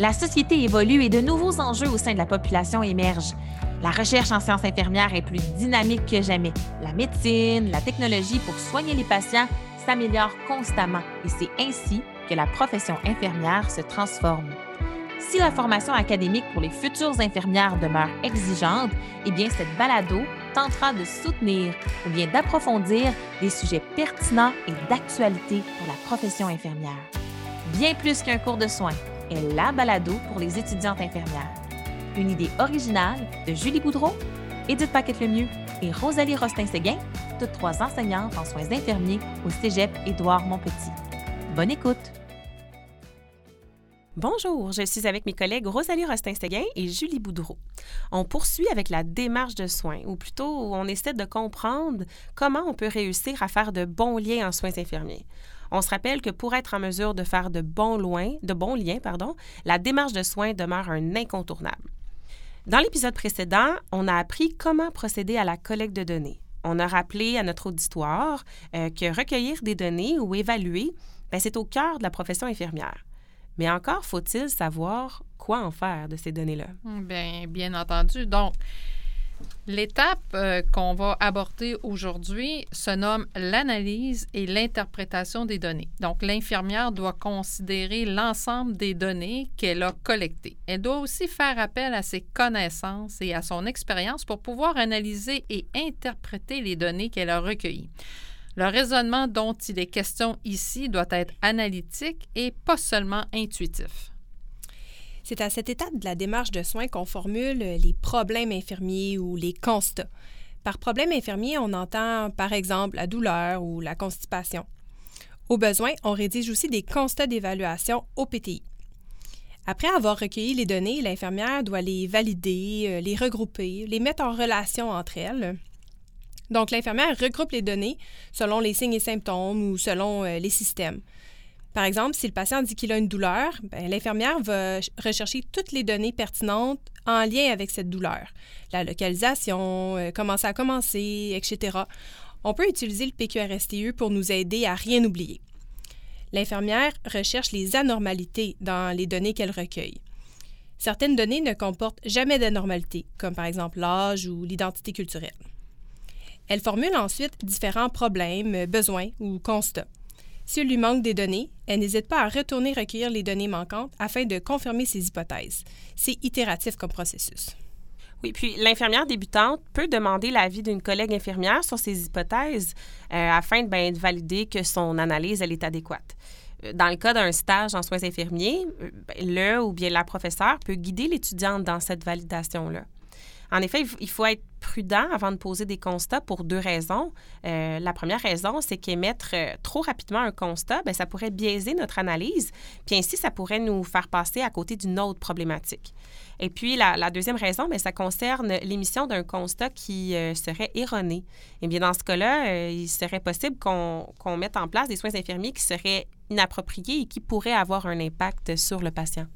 La société évolue et de nouveaux enjeux au sein de la population émergent. La recherche en sciences infirmières est plus dynamique que jamais. La médecine, la technologie pour soigner les patients s'améliore constamment et c'est ainsi que la profession infirmière se transforme. Si la formation académique pour les futures infirmières demeure exigeante, eh bien cette balado tentera de soutenir ou bien d'approfondir des sujets pertinents et d'actualité pour la profession infirmière. Bien plus qu'un cours de soins, est la balado pour les étudiantes infirmières. Une idée originale de Julie Boudreau, Edith Paquette-Lemieux et Rosalie Rostin-Séguin, toutes trois enseignantes en soins infirmiers au Cégep Édouard Montpetit. Bonne écoute! Bonjour, je suis avec mes collègues Rosalie Rostin-Séguin et Julie Boudreau. On poursuit avec la démarche de soins, ou plutôt on essaie de comprendre comment on peut réussir à faire de bons liens en soins infirmiers. On se rappelle que pour être en mesure de faire de bons, liens, pardon, la démarche de soins demeure un incontournable. Dans l'épisode précédent, on a appris comment procéder à la collecte de données. On a rappelé à notre auditoire euh, que recueillir des données ou évaluer, ben, c'est au cœur de la profession infirmière. Mais encore faut-il savoir quoi en faire de ces données-là. Bien, bien entendu. Donc, l'étape euh, qu'on va aborder aujourd'hui se nomme l'analyse et l'interprétation des données. Donc, l'infirmière doit considérer l'ensemble des données qu'elle a collectées. Elle doit aussi faire appel à ses connaissances et à son expérience pour pouvoir analyser et interpréter les données qu'elle a recueillies. Le raisonnement dont il est question ici doit être analytique et pas seulement intuitif. C'est à cette étape de la démarche de soins qu'on formule les problèmes infirmiers ou les constats. Par problème infirmier, on entend par exemple la douleur ou la constipation. Au besoin, on rédige aussi des constats d'évaluation au PTI. Après avoir recueilli les données, l'infirmière doit les valider, euh, les regrouper, les mettre en relation entre elles donc, l'infirmière regroupe les données selon les signes et symptômes ou selon euh, les systèmes. Par exemple, si le patient dit qu'il a une douleur, ben, l'infirmière va rechercher toutes les données pertinentes en lien avec cette douleur. La localisation, euh, comment ça a commencé, etc. On peut utiliser le PQRSTE pour nous aider à rien oublier. L'infirmière recherche les anormalités dans les données qu'elle recueille. Certaines données ne comportent jamais d'anormalité, comme par exemple l'âge ou l'identité culturelle. Elle formule ensuite différents problèmes, besoins ou constats. S'il lui manque des données, elle n'hésite pas à retourner recueillir les données manquantes afin de confirmer ses hypothèses. C'est itératif comme processus. Oui, puis l'infirmière débutante peut demander l'avis d'une collègue infirmière sur ses hypothèses euh, afin ben, de valider que son analyse elle est adéquate. Euh, dans le cas d'un stage en soins infirmiers, euh, ben, le ou bien la professeure peut guider l'étudiante dans cette validation-là. En effet, il faut être prudent avant de poser des constats pour deux raisons. Euh, la première raison, c'est qu'émettre euh, trop rapidement un constat, bien, ça pourrait biaiser notre analyse, puis ainsi, ça pourrait nous faire passer à côté d'une autre problématique. Et puis, la, deuxième raison, bien, ça concerne l'émission d'un constat qui euh, serait erroné. Et bien, dans ce cas-là, il serait possible qu'on mette en place des soins infirmiers qui seraient inappropriés et qui pourraient avoir un impact sur le patient.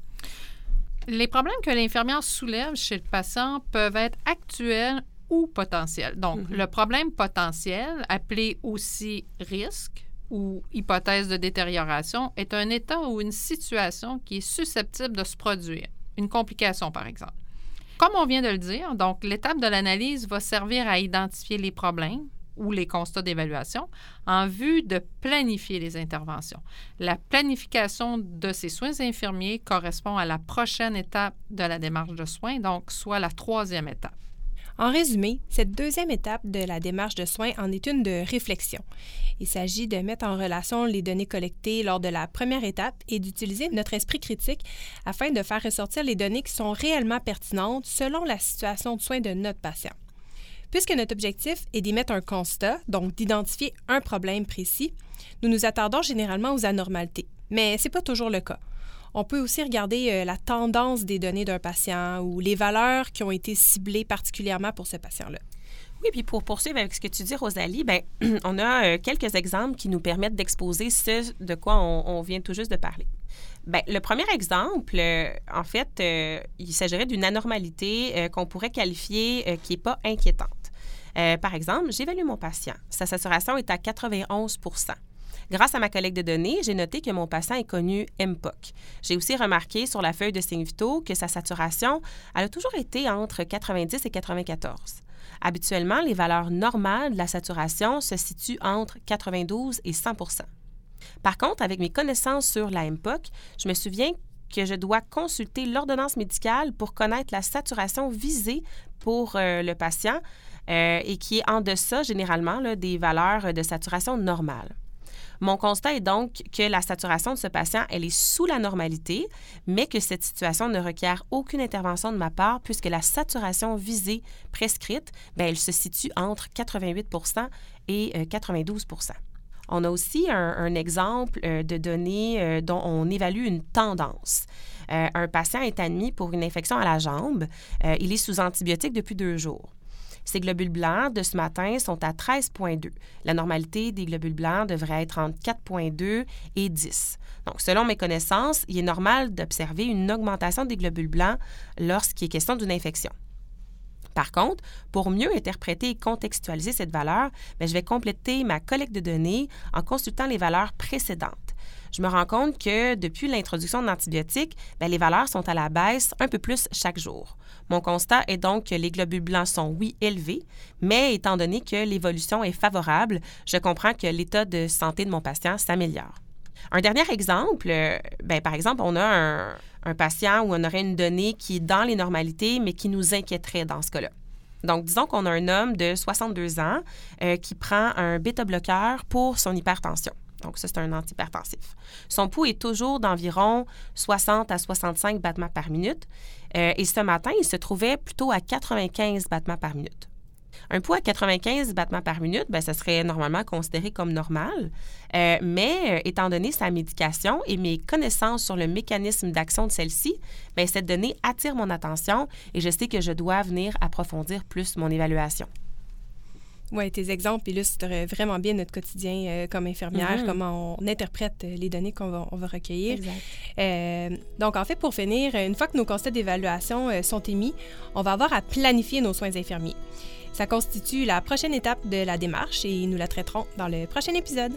Les problèmes que l'infirmière soulève chez le patient peuvent être actuels ou potentiels. Donc, mm-hmm. le problème potentiel, appelé aussi risque ou hypothèse de détérioration, est un état ou une situation qui est susceptible de se produire, une complication par exemple. Comme on vient de le dire, donc l'étape de l'analyse va servir à identifier les problèmes, ou les constats d'évaluation en vue de planifier les interventions. La planification de ces soins infirmiers correspond à la prochaine étape de la démarche de soins, donc soit la troisième étape. En résumé, cette deuxième étape de la démarche de soins en est une de réflexion. Il s'agit de mettre en relation les données collectées lors de la première étape et d'utiliser notre esprit critique afin de faire ressortir les données qui sont réellement pertinentes selon la situation de soins de notre patient. Puisque notre objectif est d'émettre un constat, donc d'identifier un problème précis, nous nous attardons généralement aux anormalités. Mais ce n'est pas toujours le cas. On peut aussi regarder euh, la tendance des données d'un patient ou les valeurs qui ont été ciblées particulièrement pour ce patient-là. Oui, puis pour poursuivre avec ce que tu dis, Rosalie, ben, on a euh, quelques exemples qui nous permettent d'exposer ce de quoi on, vient tout juste de parler. Bien, le premier exemple, euh, en fait, il s'agirait d'une anormalité qu'on pourrait qualifier qui n'est pas inquiétante. par exemple, j'évalue mon patient. Sa saturation est à 91% Grâce à ma collecte de données, j'ai noté que mon patient est connu MPOC. J'ai aussi remarqué sur la feuille de signe vitaux que sa saturation a toujours été entre 90 et 94. Habituellement, les valeurs normales de la saturation se situent entre 92 et 100% Par contre, avec mes connaissances sur la MPOC, je me souviens que je dois consulter l'ordonnance médicale pour connaître la saturation visée pour euh, le patient euh, et qui est en deçà généralement des valeurs de saturation normales. Mon constat est donc que la saturation de ce patient, elle est sous la normalité, mais que cette situation ne requiert aucune intervention de ma part puisque la saturation visée prescrite, bien, elle se situe entre 88% et 92% euh, on a aussi un, exemple euh, de données euh, dont on évalue une tendance. un patient est admis pour une infection à la jambe. il est sous antibiotiques depuis deux jours. Ces globules blancs de ce matin sont à 13,2. La normalité des globules blancs devrait être entre 4,2 et 10. Donc, selon mes connaissances, il est normal d'observer une augmentation des globules blancs lorsqu'il est question d'une infection. Par contre, pour mieux interpréter et contextualiser cette valeur, ben, je vais compléter ma collecte de données en consultant les valeurs précédentes. Je me rends compte que depuis l'introduction d'antibiotiques, ben, les valeurs sont à la baisse un peu plus chaque jour. Mon constat est donc que les globules blancs sont, oui, élevés, mais étant donné que l'évolution est favorable, je comprends que l'état de santé de mon patient s'améliore. Un dernier exemple, euh, ben, par exemple, on a un, un patient où on aurait une donnée qui est dans les normalités, mais qui nous inquiéterait dans ce cas-là. Donc, disons qu'on a un homme de 62 ans euh, qui prend un bêta-bloqueur pour son hypertension. Donc, ça, c'est un antihypertensif. Son pouls est toujours d'environ 60 à 65 battements par minute. Euh, et ce matin, il se trouvait plutôt à 95 battements par minute. Un pouls à 95 battements par minute, bien, ça serait normalement considéré comme normal. Euh, mais euh, étant donné sa médication et mes connaissances sur le mécanisme d'action de celle-ci, bien, cette donnée attire mon attention et je sais que je dois venir approfondir plus mon évaluation. Oui, tes exemples illustrent vraiment bien notre quotidien euh, comme infirmière, mm-hmm. comment on interprète les données qu'on va, on va recueillir. donc, en fait, pour finir, une fois que nos constats d'évaluation sont émis, on va avoir à planifier nos soins infirmiers. Ça constitue la prochaine étape de la démarche et nous la traiterons dans le prochain épisode.